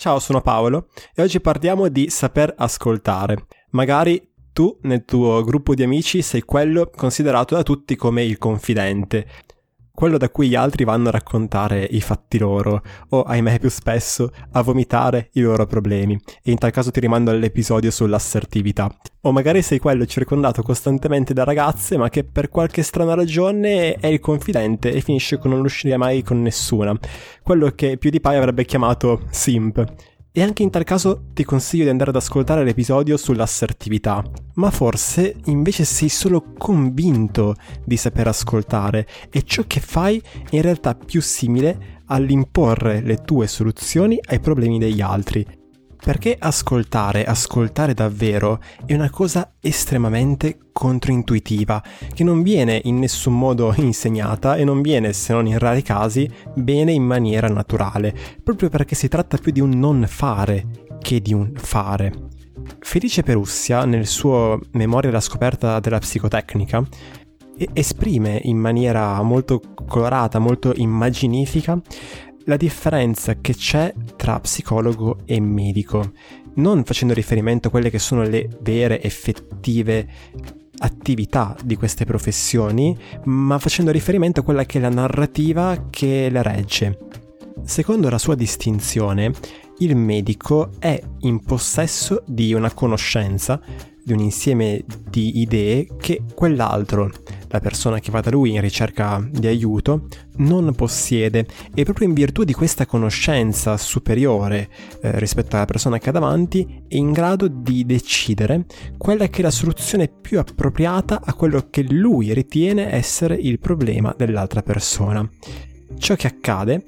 Ciao, sono Paolo e oggi parliamo di saper ascoltare. Magari tu nel tuo gruppo di amici sei quello considerato da tutti come il confidente, quello da cui gli altri vanno a raccontare i fatti loro, o ahimè più spesso a vomitare i loro problemi, e in tal caso ti rimando all'episodio sull'assertività. O magari sei quello circondato costantemente da ragazze, ma che per qualche strana ragione è il confidente e finisce con non uscire mai con nessuna, quello che PewDiePie avrebbe chiamato simp. E anche in tal caso ti consiglio di andare ad ascoltare l'episodio sull'assertività. Ma forse invece sei solo convinto di saper ascoltare e ciò che fai è in realtà più simile all'imporre le tue soluzioni ai problemi degli altri perché ascoltare, ascoltare davvero, è una cosa estremamente controintuitiva, che non viene in nessun modo insegnata e non viene, se non in rari casi, bene in maniera naturale, proprio perché si tratta più di un non fare che di un fare. Felice Perussia, nel suo Memoria della scoperta della psicotecnica, esprime in maniera molto colorata, molto immaginifica, la differenza che c'è tra psicologo e medico, non facendo riferimento a quelle che sono le vere, effettive attività di queste professioni, ma facendo riferimento a quella che è la narrativa che le regge. Secondo la sua distinzione, il medico è in possesso di una conoscenza, di un insieme di idee che quell'altro, la persona che va da lui in ricerca di aiuto, non possiede e proprio in virtù di questa conoscenza superiore eh, rispetto alla persona che ha davanti è in grado di decidere quella che è la soluzione più appropriata a quello che lui ritiene essere il problema dell'altra persona. Ciò che accade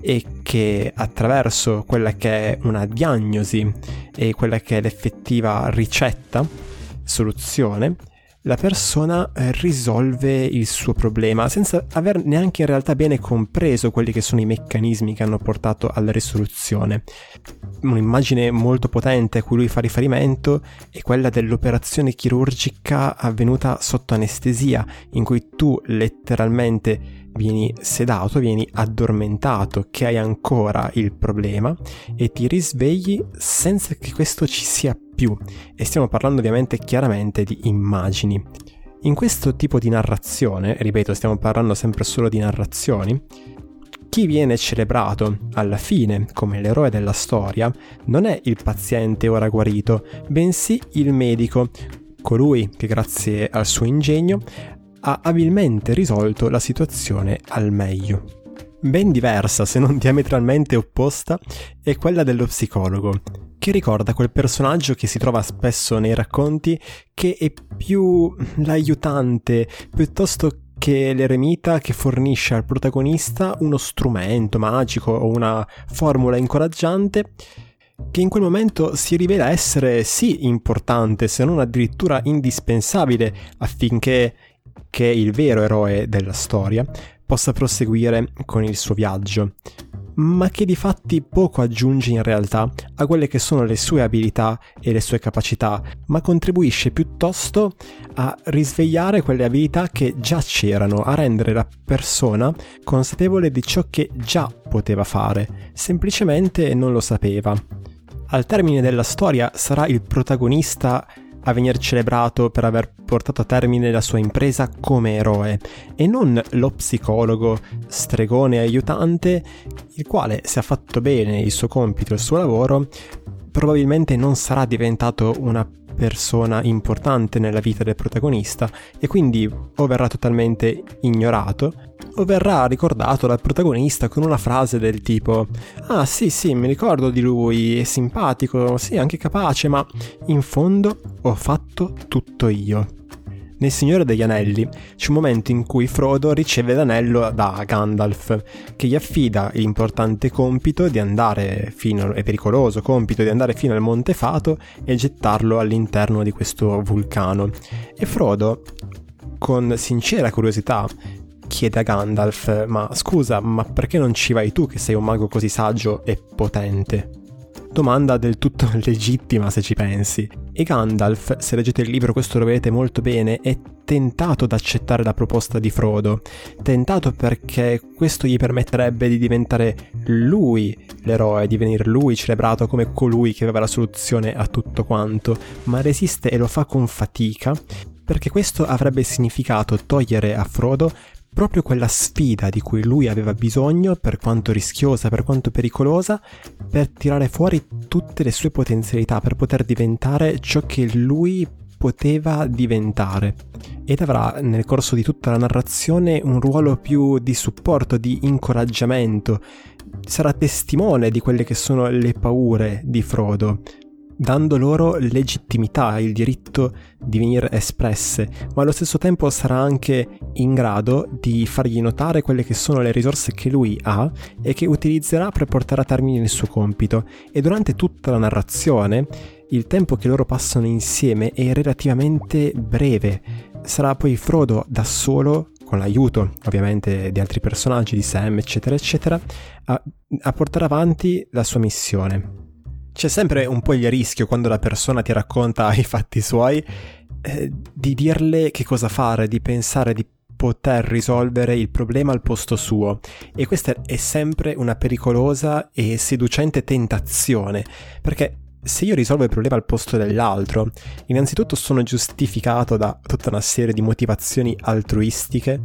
è che attraverso quella che è una diagnosi e quella che è l'effettiva ricetta, soluzione, la persona eh, risolve il suo problema senza aver neanche in realtà bene compreso quelli che sono i meccanismi che hanno portato alla risoluzione. Un'immagine molto potente a cui lui fa riferimento è quella dell'operazione chirurgica avvenuta sotto anestesia, in cui tu letteralmente vieni sedato, vieni addormentato, che hai ancora il problema e ti risvegli senza che questo ci sia più. E stiamo parlando ovviamente chiaramente di immagini. In questo tipo di narrazione, ripeto, stiamo parlando sempre solo di narrazioni, chi viene celebrato alla fine come l'eroe della storia non è il paziente ora guarito, bensì il medico, colui che grazie al suo ingegno ha abilmente risolto la situazione al meglio. Ben diversa, se non diametralmente opposta, è quella dello psicologo, che ricorda quel personaggio che si trova spesso nei racconti che è più l'aiutante piuttosto che l'eremita che fornisce al protagonista uno strumento magico o una formula incoraggiante che in quel momento si rivela essere sì importante, se non addirittura indispensabile affinché che il vero eroe della storia possa proseguire con il suo viaggio, ma che di fatti poco aggiunge in realtà a quelle che sono le sue abilità e le sue capacità, ma contribuisce piuttosto a risvegliare quelle abilità che già c'erano, a rendere la persona consapevole di ciò che già poteva fare, semplicemente non lo sapeva. Al termine della storia sarà il protagonista a venire celebrato per aver portato a termine la sua impresa come eroe. E non lo psicologo, stregone aiutante, il quale se ha fatto bene il suo compito il suo lavoro, probabilmente non sarà diventato una persona importante nella vita del protagonista e quindi o verrà totalmente ignorato verrà ricordato dal protagonista con una frase del tipo Ah sì sì mi ricordo di lui, è simpatico, sì anche capace, ma in fondo ho fatto tutto io. Nel Signore degli Anelli c'è un momento in cui Frodo riceve l'anello da Gandalf, che gli affida l'importante compito di andare fino, e pericoloso compito di andare fino al Monte Fato e gettarlo all'interno di questo vulcano. E Frodo, con sincera curiosità, chiede a Gandalf, ma scusa, ma perché non ci vai tu che sei un mago così saggio e potente? Domanda del tutto legittima se ci pensi. E Gandalf, se leggete il libro questo lo vedete molto bene, è tentato ad accettare la proposta di Frodo. Tentato perché questo gli permetterebbe di diventare lui l'eroe, di venire lui celebrato come colui che aveva la soluzione a tutto quanto, ma resiste e lo fa con fatica perché questo avrebbe significato togliere a Frodo proprio quella sfida di cui lui aveva bisogno, per quanto rischiosa, per quanto pericolosa, per tirare fuori tutte le sue potenzialità, per poter diventare ciò che lui poteva diventare. Ed avrà nel corso di tutta la narrazione un ruolo più di supporto, di incoraggiamento. Sarà testimone di quelle che sono le paure di Frodo, dando loro legittimità, il diritto di venire espresse, ma allo stesso tempo sarà anche in grado di fargli notare quelle che sono le risorse che lui ha e che utilizzerà per portare a termine il suo compito. E durante tutta la narrazione il tempo che loro passano insieme è relativamente breve. Sarà poi Frodo da solo con l'aiuto ovviamente di altri personaggi, di Sam, eccetera, eccetera, a, a portare avanti la sua missione. C'è sempre un po' il rischio quando la persona ti racconta i fatti suoi eh, di dirle che cosa fare, di pensare di poter risolvere il problema al posto suo. E questa è sempre una pericolosa e seducente tentazione perché se io risolvo il problema al posto dell'altro, innanzitutto sono giustificato da tutta una serie di motivazioni altruistiche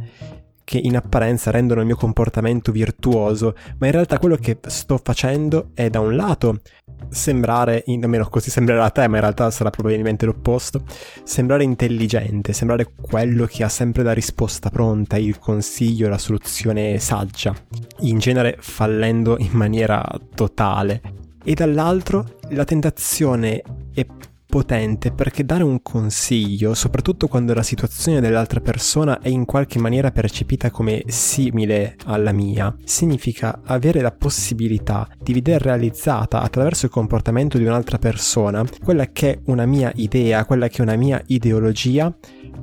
che in apparenza rendono il mio comportamento virtuoso, ma in realtà quello che sto facendo è da un lato sembrare, almeno così sembrerà a te, ma in realtà sarà probabilmente l'opposto, sembrare intelligente, sembrare quello che ha sempre la risposta pronta, il consiglio, la soluzione saggia, in genere fallendo in maniera totale. E dall'altro la tentazione è potente perché dare un consiglio, soprattutto quando la situazione dell'altra persona è in qualche maniera percepita come simile alla mia, significa avere la possibilità di vedere realizzata attraverso il comportamento di un'altra persona quella che è una mia idea, quella che è una mia ideologia,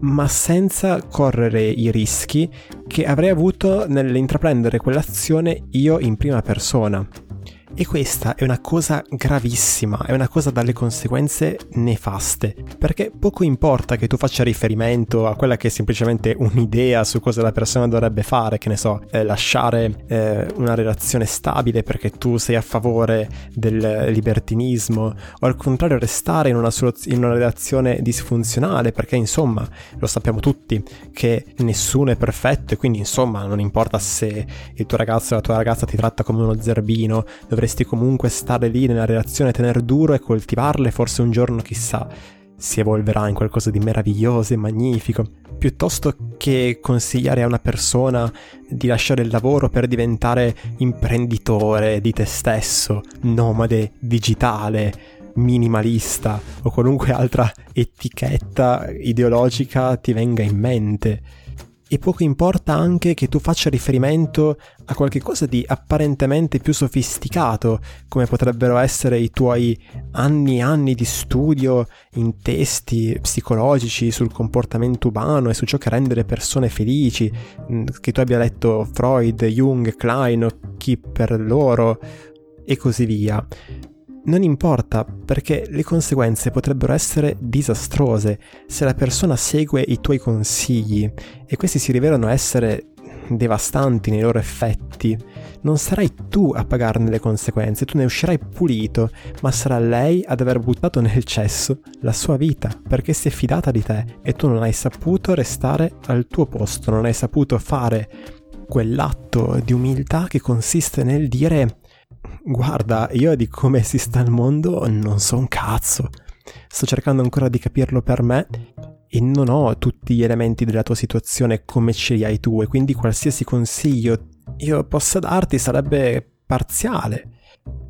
ma senza correre i rischi che avrei avuto nell'intraprendere quell'azione io in prima persona. E questa è una cosa gravissima, è una cosa dalle conseguenze nefaste, perché poco importa che tu faccia riferimento a quella che è semplicemente un'idea su cosa la persona dovrebbe fare, che ne so, eh, lasciare eh, una relazione stabile perché tu sei a favore del libertinismo, o al contrario restare in una, in una relazione disfunzionale, perché insomma lo sappiamo tutti che nessuno è perfetto e quindi insomma non importa se il tuo ragazzo o la tua ragazza ti tratta come uno zerbino, dovresti comunque stare lì nella relazione, tenere duro e coltivarle, forse un giorno chissà si evolverà in qualcosa di meraviglioso e magnifico, piuttosto che consigliare a una persona di lasciare il lavoro per diventare imprenditore di te stesso, nomade digitale, minimalista o qualunque altra etichetta ideologica ti venga in mente e poco importa anche che tu faccia riferimento a qualcosa di apparentemente più sofisticato, come potrebbero essere i tuoi anni e anni di studio in testi psicologici sul comportamento umano e su ciò che rende le persone felici, mm, che tu abbia letto Freud, Jung, Klein o chi per loro e così via non importa perché le conseguenze potrebbero essere disastrose se la persona segue i tuoi consigli e questi si rivelano essere devastanti nei loro effetti. Non sarai tu a pagarne le conseguenze, tu ne uscirai pulito, ma sarà lei ad aver buttato nel cesso la sua vita perché si è fidata di te e tu non hai saputo restare al tuo posto, non hai saputo fare quell'atto di umiltà che consiste nel dire Guarda, io di come si sta il mondo non so un cazzo. Sto cercando ancora di capirlo per me e non ho tutti gli elementi della tua situazione come ce li hai tu e quindi qualsiasi consiglio io possa darti sarebbe parziale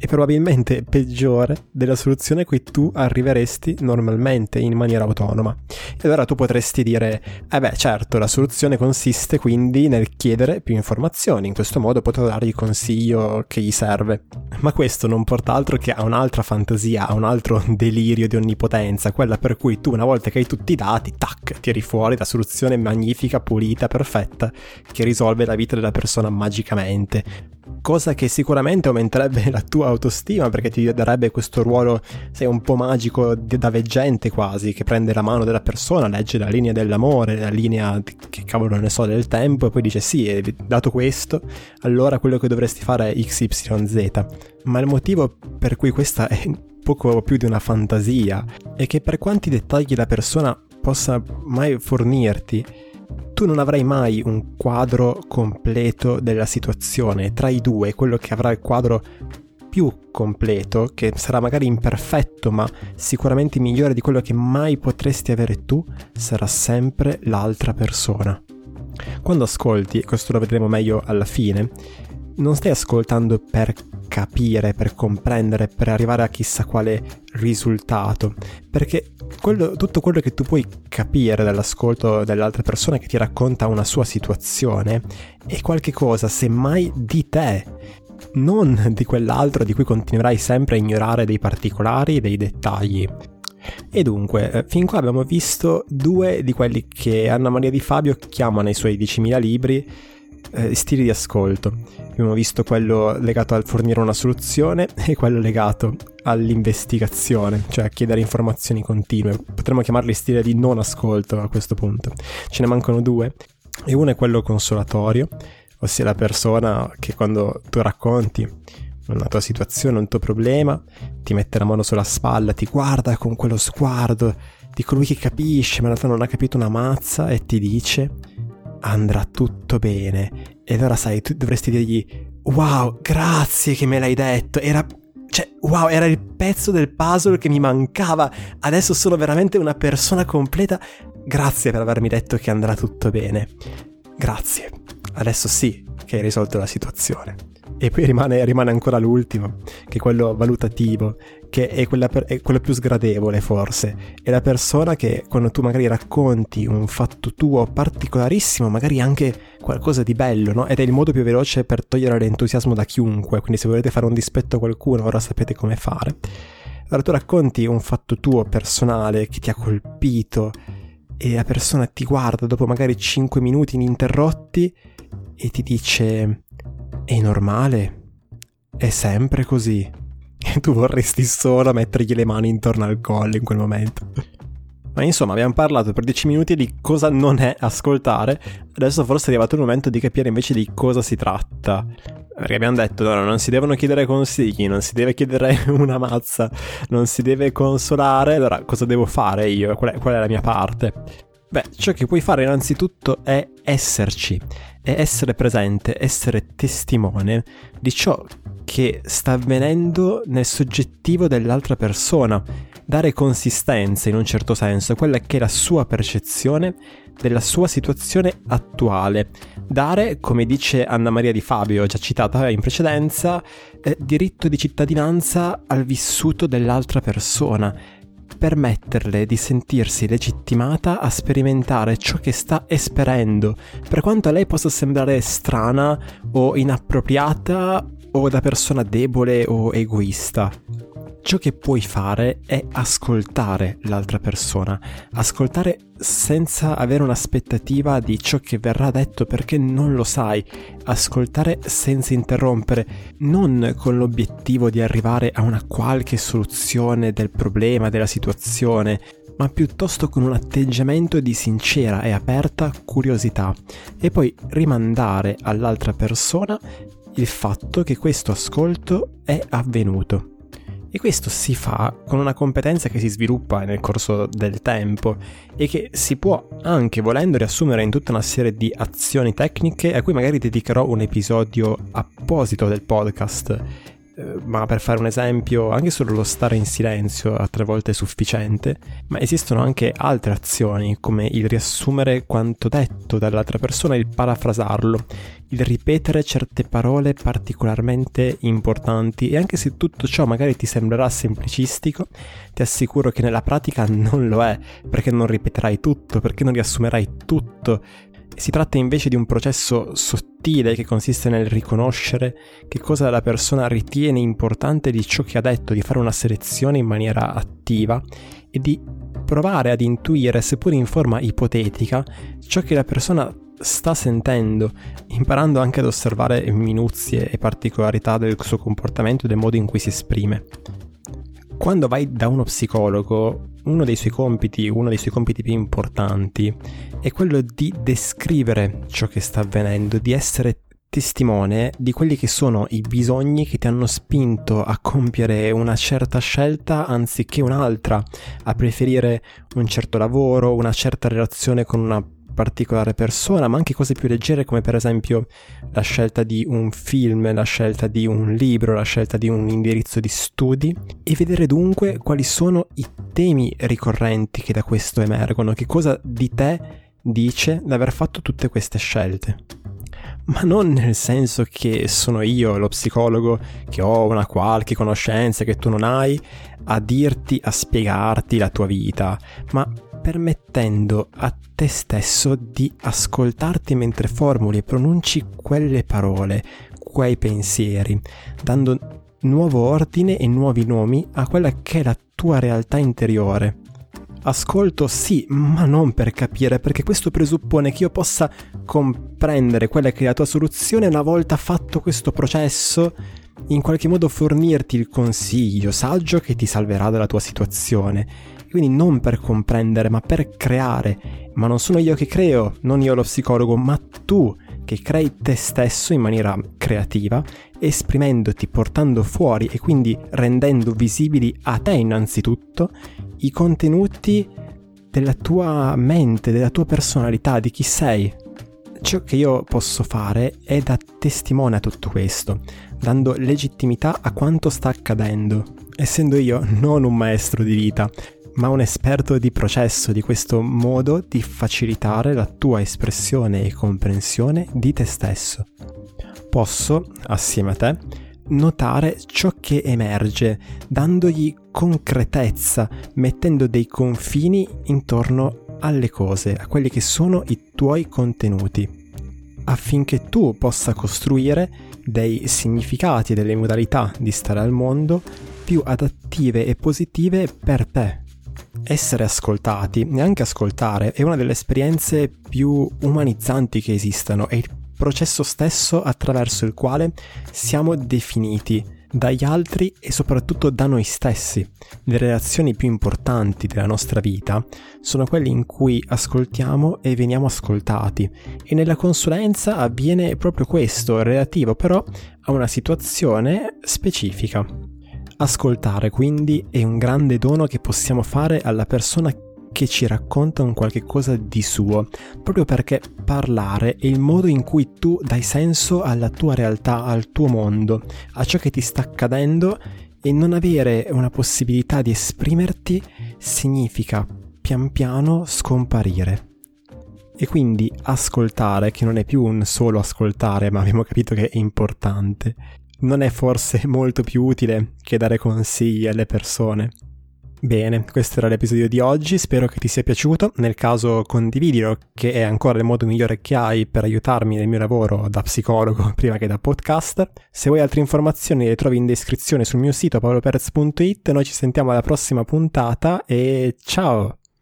e probabilmente peggiore della soluzione a cui tu arriveresti normalmente in maniera autonoma. E allora tu potresti dire, eh beh certo, la soluzione consiste quindi nel chiedere più informazioni, in questo modo potrò dargli il consiglio che gli serve. Ma questo non porta altro che a un'altra fantasia, a un altro delirio di onnipotenza, quella per cui tu una volta che hai tutti i dati, tac, tiri fuori la soluzione magnifica, pulita, perfetta, che risolve la vita della persona magicamente cosa che sicuramente aumenterebbe la tua autostima perché ti darebbe questo ruolo, sei un po' magico da veggente quasi, che prende la mano della persona, legge la linea dell'amore, la linea che cavolo ne so del tempo e poi dice sì, dato questo, allora quello che dovresti fare è XYZ. Ma il motivo per cui questa è poco più di una fantasia è che per quanti dettagli la persona possa mai fornirti, tu non avrai mai un quadro completo della situazione. Tra i due, quello che avrà il quadro più completo, che sarà magari imperfetto, ma sicuramente migliore di quello che mai potresti avere tu, sarà sempre l'altra persona. Quando ascolti, questo lo vedremo meglio alla fine, non stai ascoltando per capire, per comprendere, per arrivare a chissà quale risultato, perché quello, tutto quello che tu puoi capire dall'ascolto dell'altra persona che ti racconta una sua situazione è qualche cosa, semmai di te, non di quell'altro di cui continuerai sempre a ignorare dei particolari, dei dettagli. E dunque, eh, fin qua abbiamo visto due di quelli che Anna Maria Di Fabio chiama nei suoi 10.000 libri eh, stili di ascolto. Abbiamo visto quello legato al fornire una soluzione e quello legato all'investigazione, cioè a chiedere informazioni continue. Potremmo chiamarli stili di non ascolto a questo punto. Ce ne mancano due. E uno è quello consolatorio, ossia la persona che quando tu racconti una tua situazione, un tuo problema, ti mette la mano sulla spalla, ti guarda con quello sguardo di colui che capisce, ma in realtà non ha capito una mazza e ti dice andrà tutto bene. E allora sai, tu dovresti dirgli wow, grazie che me l'hai detto. Era cioè, wow, era il pezzo del puzzle che mi mancava. Adesso sono veramente una persona completa. Grazie per avermi detto che andrà tutto bene. Grazie. Adesso sì che hai risolto la situazione. E poi rimane, rimane ancora l'ultimo, che è quello valutativo, che è, per, è, quello più sgradevole forse. È la persona che quando tu magari racconti un fatto tuo particolarissimo, magari anche qualcosa di bello, no? Ed è il modo più veloce per togliere l'entusiasmo da chiunque, quindi se volete fare un dispetto a qualcuno ora sapete come fare. Allora tu racconti un fatto tuo personale che ti ha colpito e la persona ti guarda dopo magari 5 minuti ininterrotti e ti dice è normale, è sempre così. E tu vorresti solo mettergli le mani intorno al collo in quel momento. Ma insomma, abbiamo parlato per 10 minuti di cosa non è ascoltare, adesso forse è arrivato il momento di capire invece di cosa si tratta. Perché abbiamo detto, no, non si devono chiedere consigli, non si deve chiedere una mazza, non si deve consolare, allora cosa devo fare io? Qual è, qual è la mia parte? Beh, ciò che puoi fare innanzitutto è esserci, è essere presente, essere testimone di ciò che sta avvenendo nel soggettivo dell'altra persona, dare consistenza in un certo senso a quella che è la sua percezione della sua situazione attuale, dare, come dice Anna Maria Di Fabio, già citata in precedenza, eh, diritto di cittadinanza al vissuto dell'altra persona, permetterle di sentirsi legittimata a sperimentare ciò che sta esperendo, per quanto a lei possa sembrare strana o inappropriata o da persona debole o egoista. Ciò che puoi fare è ascoltare l'altra persona, ascoltare senza avere un'aspettativa di ciò che verrà detto perché non lo sai, ascoltare senza interrompere, non con l'obiettivo di arrivare a una qualche soluzione del problema, della situazione, ma piuttosto con un atteggiamento di sincera e aperta curiosità. E poi rimandare all'altra persona il fatto che questo ascolto è avvenuto. E questo si fa con una competenza che si sviluppa nel corso del tempo e che si può anche volendo riassumere in tutta una serie di azioni tecniche a cui magari dedicherò un episodio apposito del podcast eh, ma per fare un esempio, anche solo lo stare in silenzio a tre volte è sufficiente, ma esistono anche altre azioni, come il riassumere quanto detto dall'altra persona e il parafrasarlo, il ripetere certe parole particolarmente importanti e anche se tutto ciò magari ti sembrerà semplicistico, ti assicuro che nella pratica non lo è, perché non ripeterai tutto, perché non riassumerai tutto, si tratta invece di un processo sottile che consiste nel riconoscere che cosa la persona ritiene importante di ciò che ha detto, di fare una selezione in maniera attiva e di provare ad intuire, seppur in forma ipotetica, ciò che la persona sta sentendo, imparando anche ad osservare minuzie e particolarità del suo comportamento e del modo in cui si esprime. Quando vai da uno psicologo, uno dei suoi compiti, uno dei suoi compiti più importanti, è quello di descrivere ciò che sta avvenendo, di essere testimone di quelli che sono i bisogni che ti hanno spinto a compiere una certa scelta anziché un'altra, a preferire un certo lavoro, una certa relazione con una particolare persona, ma anche cose più leggere come per esempio la scelta di un film, la scelta di un libro, la scelta di un indirizzo di studi e vedere dunque quali sono i temi ricorrenti che da questo emergono, che cosa di te dice l'aver fatto tutte queste scelte. Ma non nel senso che sono io, lo psicologo, che ho una qualche conoscenza che tu non hai, a dirti, a spiegarti la tua vita, ma permettendo a te stesso di ascoltarti mentre formuli e pronunci quelle parole, quei pensieri, dando nuovo ordine e nuovi nomi a quella che è la tua realtà interiore. Ascolto sì, ma non per capire, perché questo presuppone che io possa comprendere quella che è la tua soluzione una volta fatto questo processo, in qualche modo fornirti il consiglio saggio che ti salverà dalla tua situazione. Quindi non per comprendere, ma per creare. Ma non sono io che creo, non io lo psicologo, ma tu che crei te stesso in maniera creativa, esprimendoti, portando fuori e quindi rendendo visibili a te innanzitutto i contenuti della tua mente, della tua personalità, di chi sei. Ciò che io posso fare è da testimone a tutto questo, dando legittimità a quanto sta accadendo, essendo io non un maestro di vita, ma un esperto di processo, di questo modo di facilitare la tua espressione e comprensione di te stesso. Posso, assieme a te, notare ciò che emerge, dandogli concretezza, mettendo dei confini intorno alle cose, a quelli che sono i tuoi contenuti, affinché tu possa costruire dei significati, delle modalità di stare al mondo più adattive e positive per te. Essere ascoltati, neanche ascoltare, è una delle esperienze più umanizzanti che esistano, è il processo stesso attraverso il quale siamo definiti dagli altri e soprattutto da noi stessi. Le relazioni più importanti della nostra vita sono quelle in cui ascoltiamo e veniamo ascoltati e nella consulenza avviene proprio questo, relativo però a una situazione specifica. Ascoltare quindi è un grande dono che possiamo fare alla persona che ci racconta un qualche cosa di suo, proprio perché parlare è il modo in cui tu dai senso alla tua realtà, al tuo mondo, a ciò che ti sta accadendo e non avere una possibilità di esprimerti significa pian piano scomparire. E quindi ascoltare, che non è più un solo ascoltare, ma abbiamo capito che è importante, non è forse molto più utile che dare consigli alle persone. Bene, questo era l'episodio di oggi, spero che ti sia piaciuto, nel caso condividilo che è ancora il modo migliore che hai per aiutarmi nel mio lavoro da psicologo prima che da podcaster. Se vuoi altre informazioni le trovi in descrizione sul mio sito paoloperez.it, noi ci sentiamo alla prossima puntata e ciao!